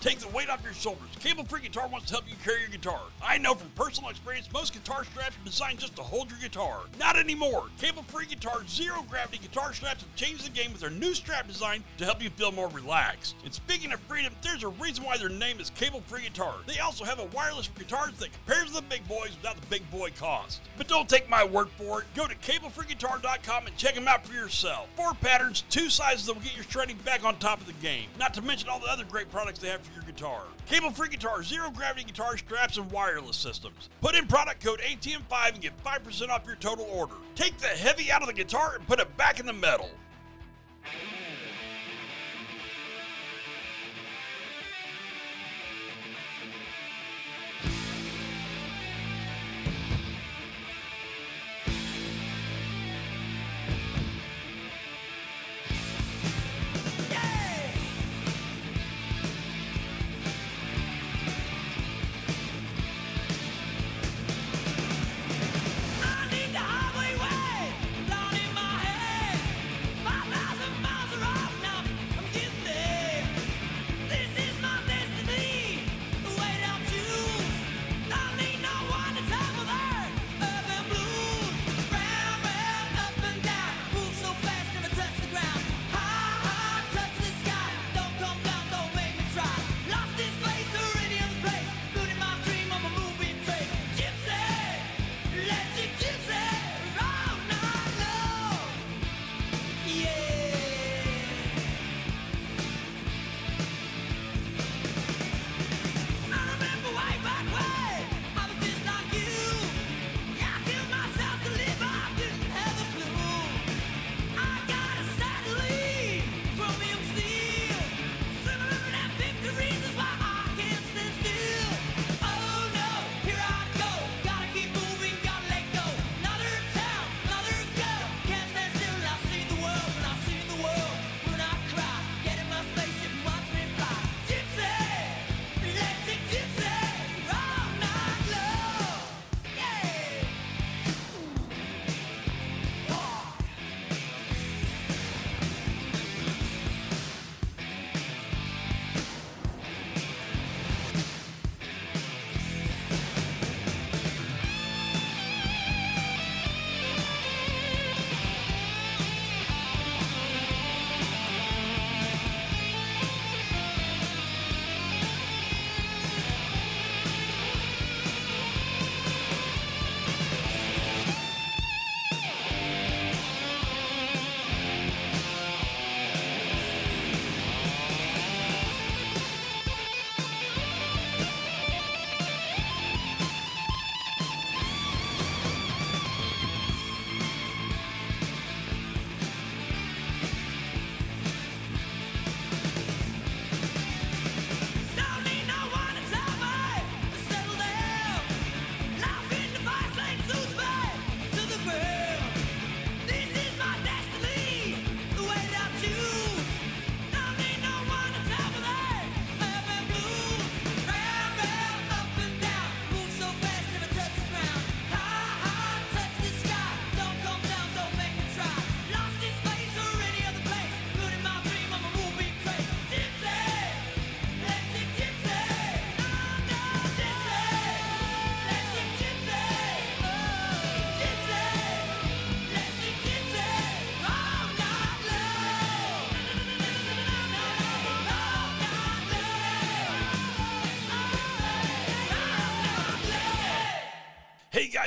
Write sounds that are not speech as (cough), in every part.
Take the weight off your shoulders. Cable Free Guitar wants to help you carry your guitar. I know from personal experience, most guitar straps are designed just to hold your guitar. Not anymore. Cable Free Guitar Zero Gravity guitar straps have changed the game with their new strap design to help you feel more relaxed. And speaking of freedom, there's a reason why their name is Cable Free Guitar. They also have a wireless for guitars that compares to the big boys without the big boy cost. But don't take my word for it. Go to cablefreeguitar.com and check them out for yourself. Four patterns, two sizes that will get your shredding back on top of the game. Not to mention all the other great products they have for your guitar. Cable free guitar, zero gravity guitar straps, and wireless systems. Put in product code ATM5 and get 5% off your total order. Take the heavy out of the guitar and put it back in the metal.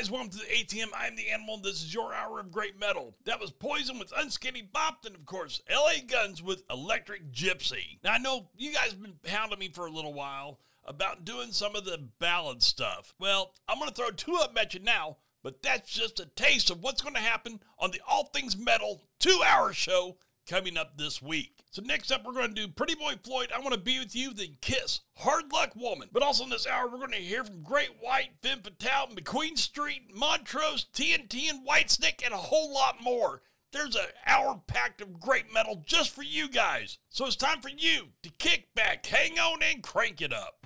Guys? Welcome to the ATM. I'm the animal. and This is your hour of great metal. That was Poison with Unskinny Bop, and of course, LA Guns with Electric Gypsy. Now, I know you guys have been pounding me for a little while about doing some of the ballad stuff. Well, I'm going to throw two of them at you now, but that's just a taste of what's going to happen on the All Things Metal two hour show coming up this week. So next up, we're going to do Pretty Boy Floyd, I Want to Be With You, then Kiss, Hard Luck Woman. But also in this hour, we're going to hear from Great White, Femme Fatale, McQueen Street, Montrose, TNT, and Whitesnake, and a whole lot more. There's an hour packed of great metal just for you guys. So it's time for you to kick back, hang on, and crank it up.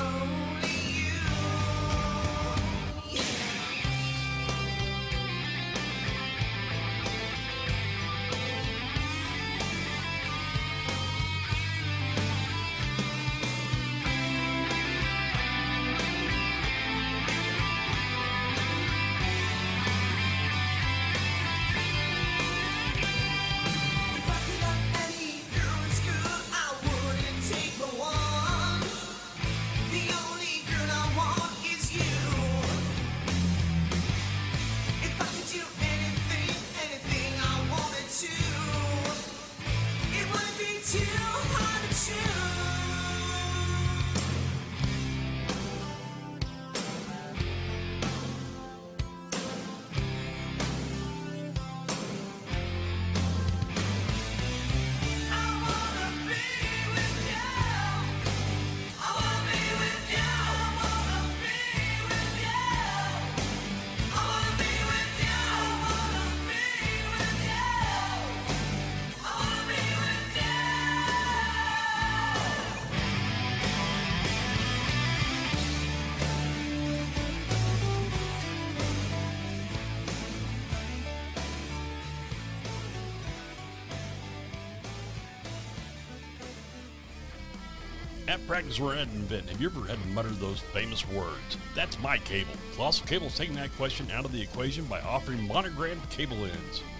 With Practice, we're at invent. Have you ever had to mutter those famous words? That's my cable. Colossal Cable is taking that question out of the equation by offering monogrammed cable ends.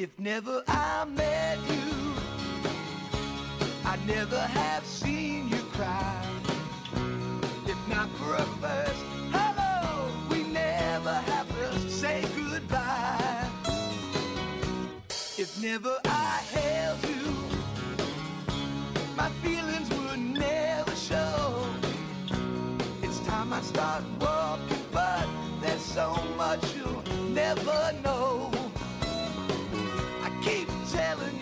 If never I met you, I'd never have seen you cry. If not for a first hello, we never have to say goodbye. If never I held you, my feelings would never show. It's time I start walking, but there's so much you'll never know melody.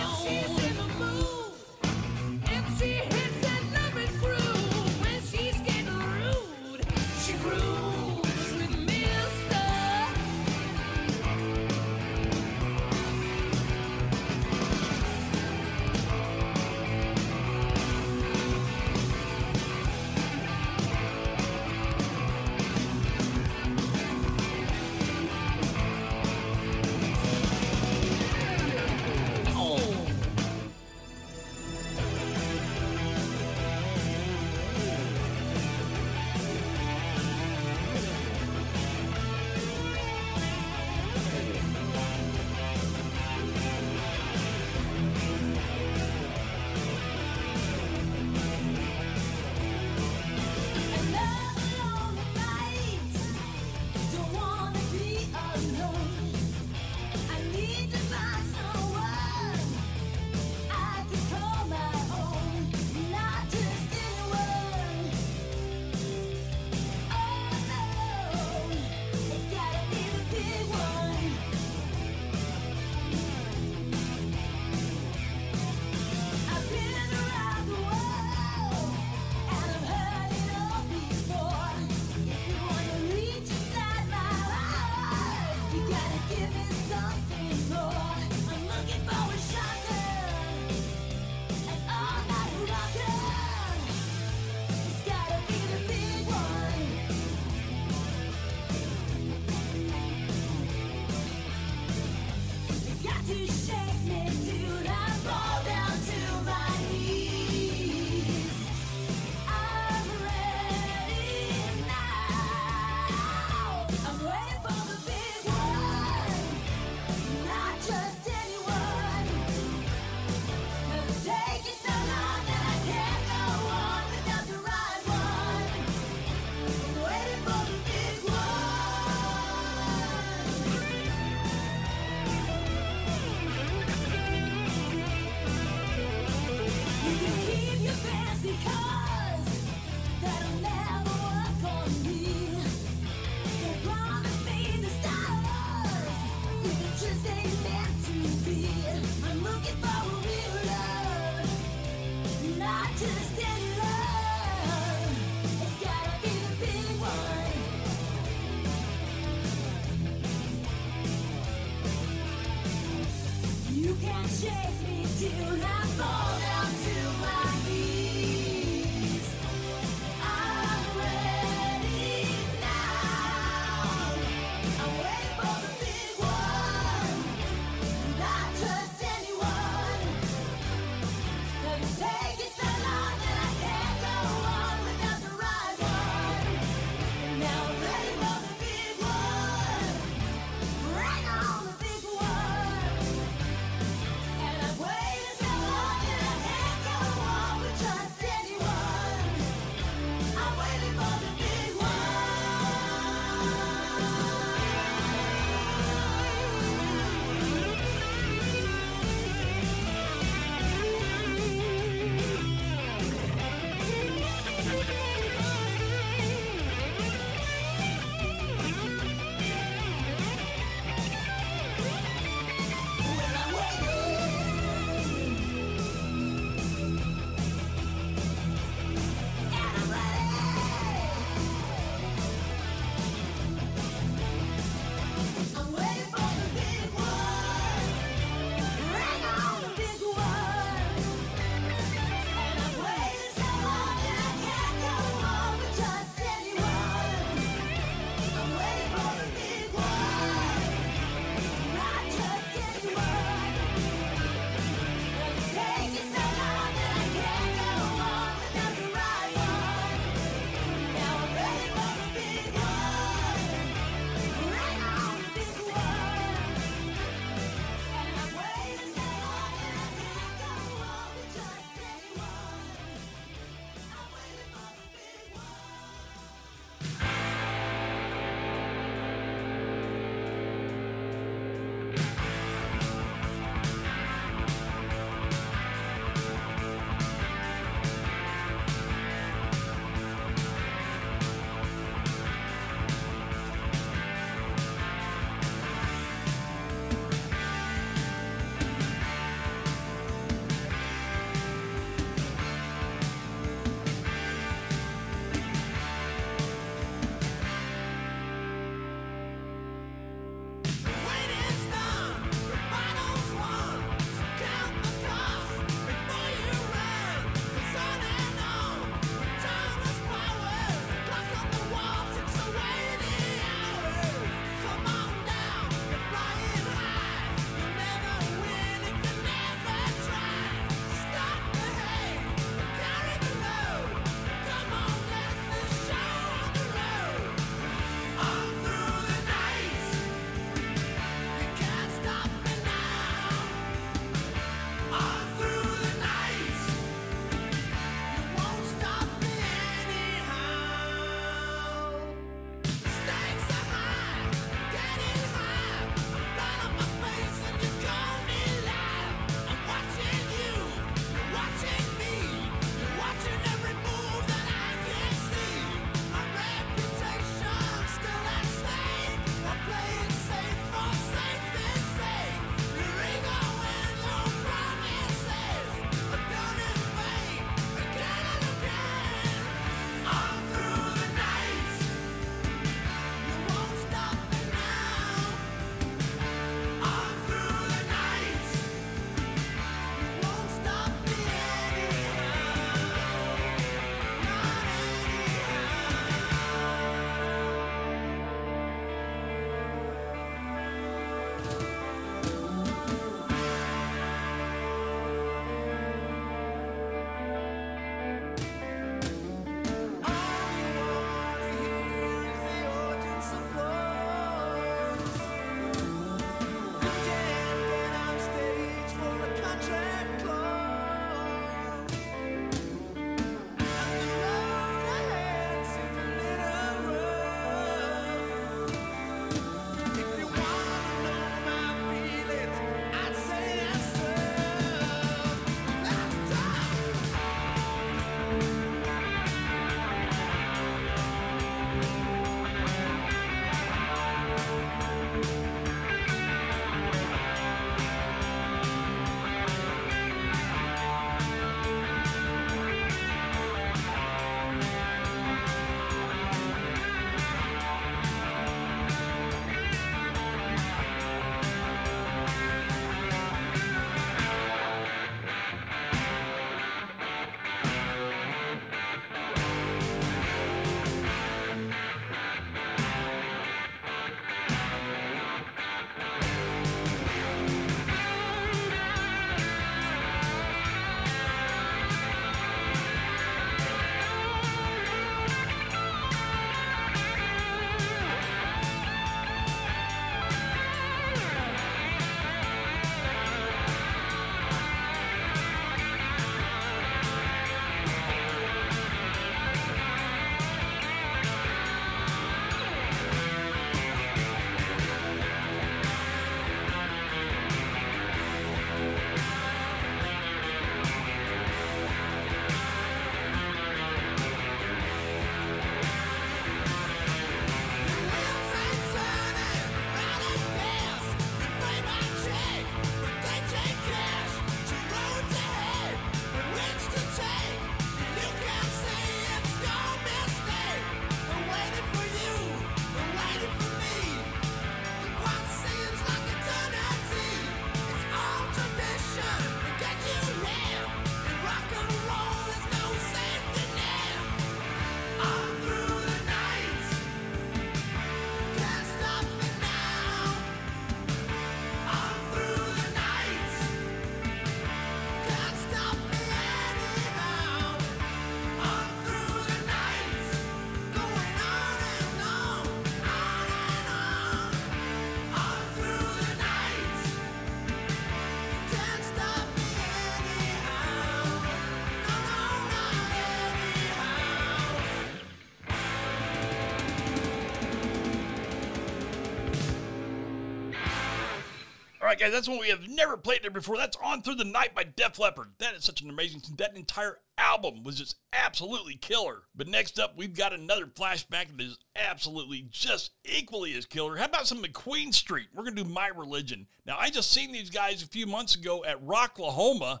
Right, guys, that's one we have never played there before. That's On Through the Night by Def Leppard. That is such an amazing. That entire album was just absolutely killer. But next up, we've got another flashback that is absolutely just equally as killer. How about some McQueen Street? We're going to do My Religion. Now, I just seen these guys a few months ago at Rocklahoma.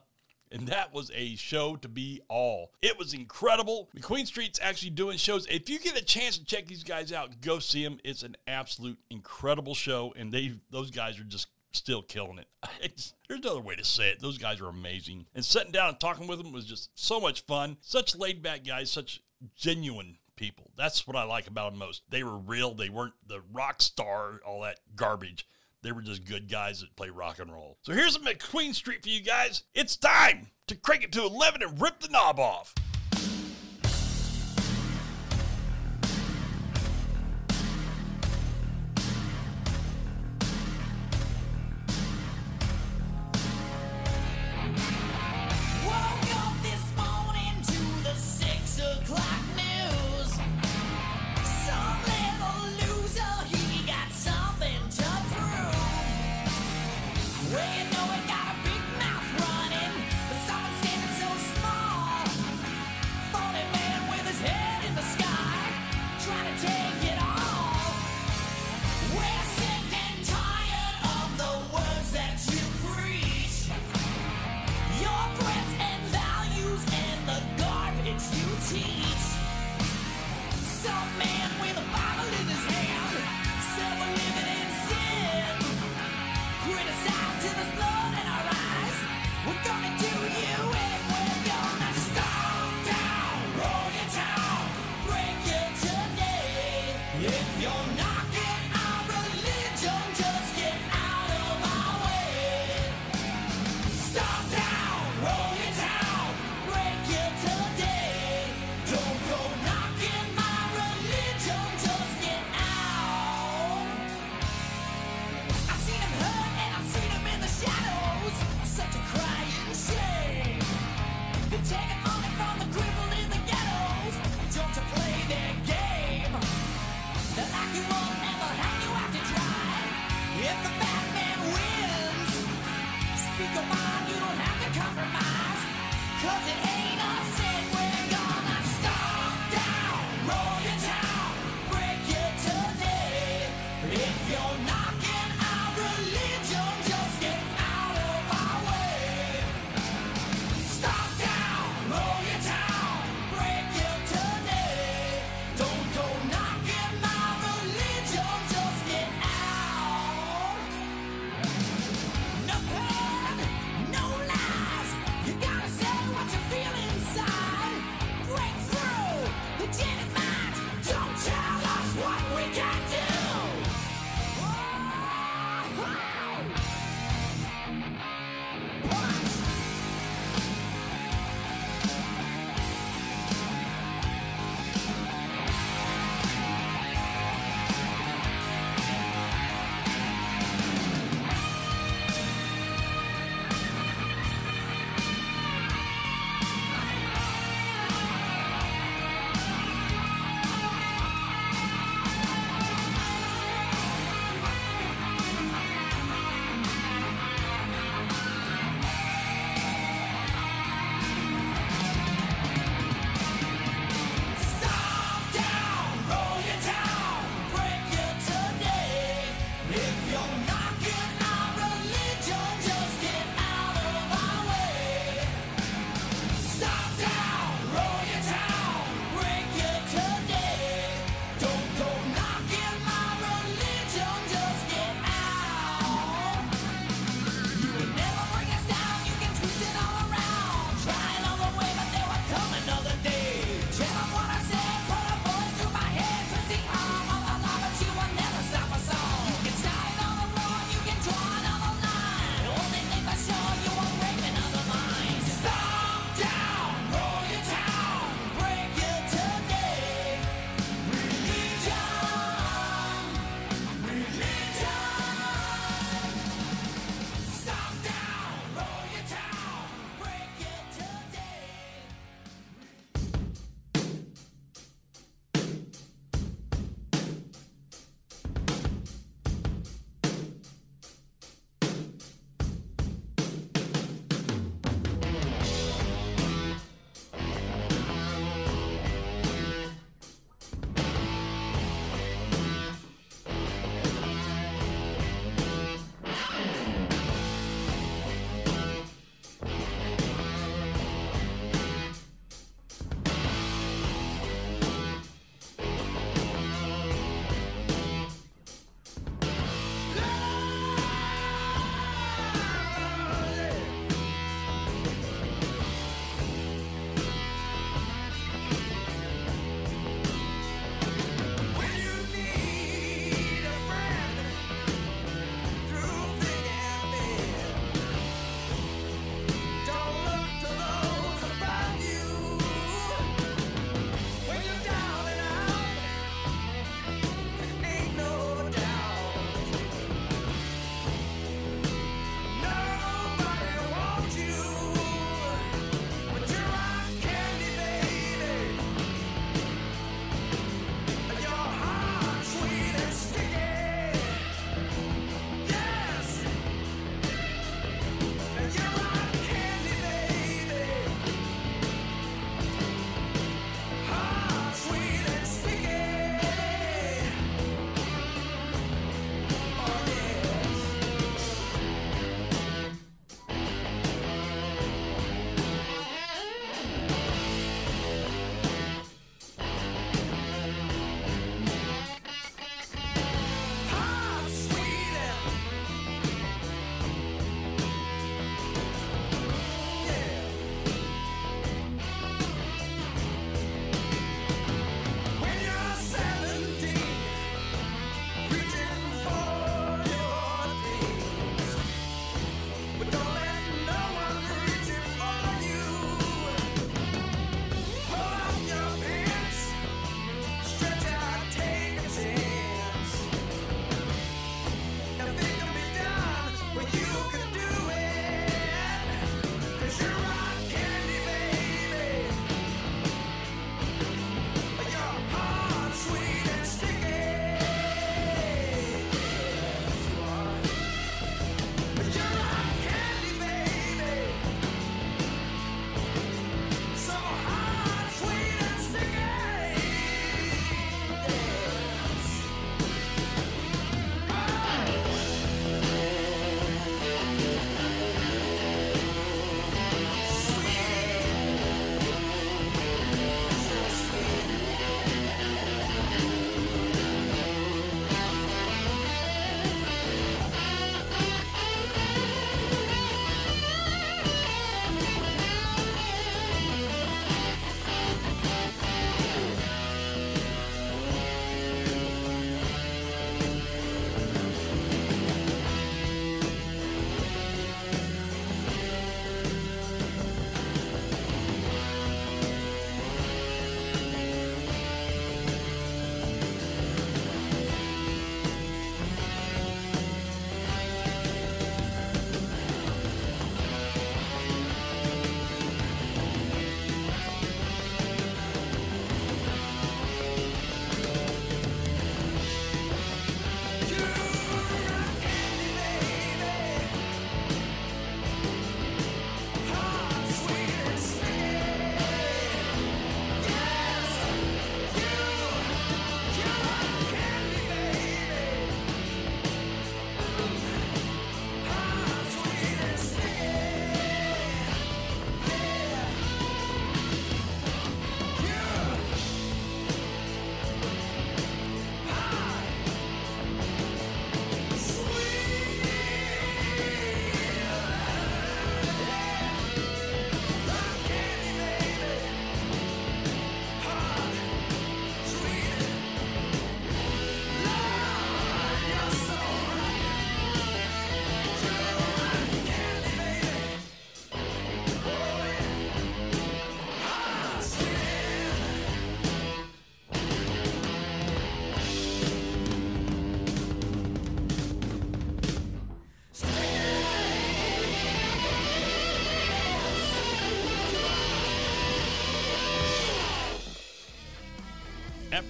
And that was a show to be all. It was incredible. McQueen Street's actually doing shows. If you get a chance to check these guys out, go see them. It's an absolute incredible show, and they those guys are just still killing it. (laughs) It's, there's another way to say it. Those guys are amazing. And sitting down and talking with them was just so much fun. Such laid back guys, such genuine people. That's what I like about them most. They were real. They weren't the rock star, all that garbage. They were just good guys that play rock and roll. So here's a McQueen Street for you guys. It's time to crank it to 11 and rip the knob off.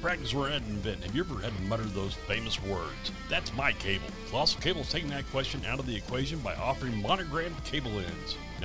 Practice, we're at an. Have you ever had to mutter those famous words? That's my cable. Colossal Cable is taking that question out of the equation by offering monogrammed cable ends.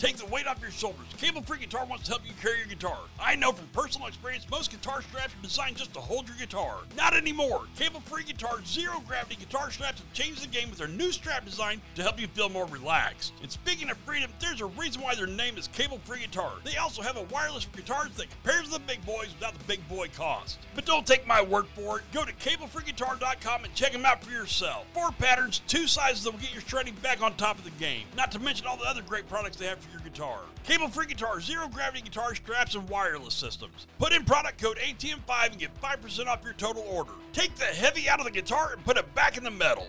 Take the weight off your shoulders. Cable Free Guitar wants to help you carry your guitar. I know from personal experience, most guitar straps are designed just to hold your guitar. Not anymore. Cable Free Guitar's zero gravity guitar straps have changed the game with their new strap design to help you feel more relaxed. And speaking of freedom, there's a reason why their name is Cable Free Guitar. They also have a wireless for guitars that compares to the big boys without the big boy cost. But don't take my word for it. Go to cablefreeguitar.com and check them out for yourself. Four patterns, two sizes that will get your shredding back on top of the game. Not to mention all the other great products they have for your guitar. Cable Free Guitar, zero gravity guitar straps, and wireless systems. Put in product code ATM5 and get 5% off your total order. Take the heavy out of the guitar and put it back in the metal.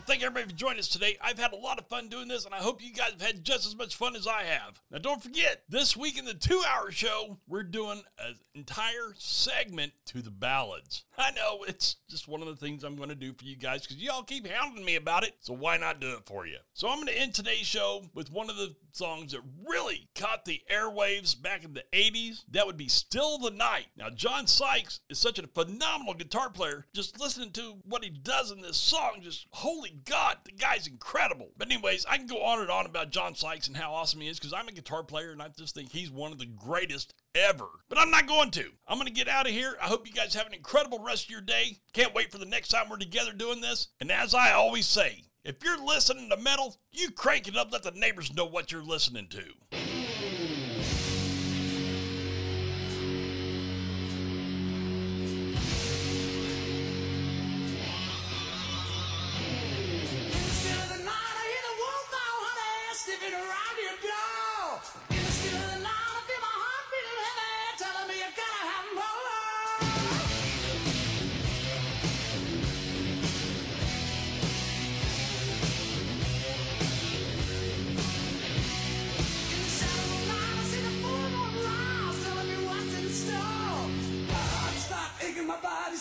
Thank everybody for joining us today. I've had a lot of fun doing this, and I hope you guys have had just as much fun as I have. Now, don't forget, this week in the two hour show, we're doing an entire segment to the ballads. I know it's just one of the things I'm going to do for you guys because y'all keep hounding me about it, so why not do it for you? So, I'm going to end today's show with one of the songs that really caught the airwaves back in the 80s. That would be Still the Night. Now, John Sykes is such a phenomenal guitar player. Just listening to what he does in this song, just holy God, the guy's incredible. But, anyways, I can go on and on about John Sykes and how awesome he is because I'm a guitar player and I just think he's one of the greatest ever. But I'm not going to. I'm going to get out of here. I hope you guys have an incredible rest of your day. Can't wait for the next time we're together doing this. And as I always say, if you're listening to metal, you crank it up, let the neighbors know what you're listening to. Of the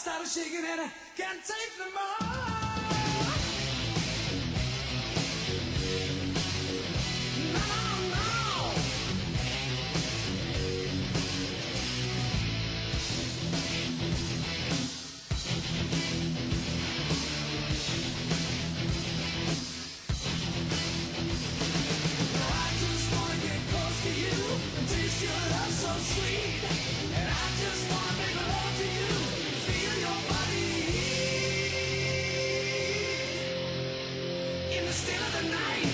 started shaking, and I can't take no more. The